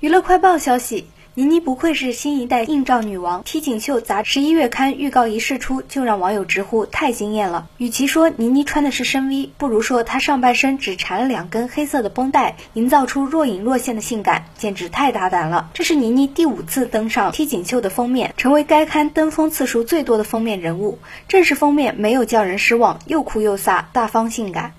娱乐快报消息。倪妮不愧是新一代硬照女王，T 锦绣杂十一月刊预告一释出，就让网友直呼太惊艳了。与其说倪妮穿的是深 V，不如说她上半身只缠了两根黑色的绷带，营造出若隐若现的性感，简直太大胆了。这是倪妮第五次登上 T 锦绣的封面，成为该刊登封次数最多的封面人物。正式封面没有叫人失望，又酷又飒，大方性感。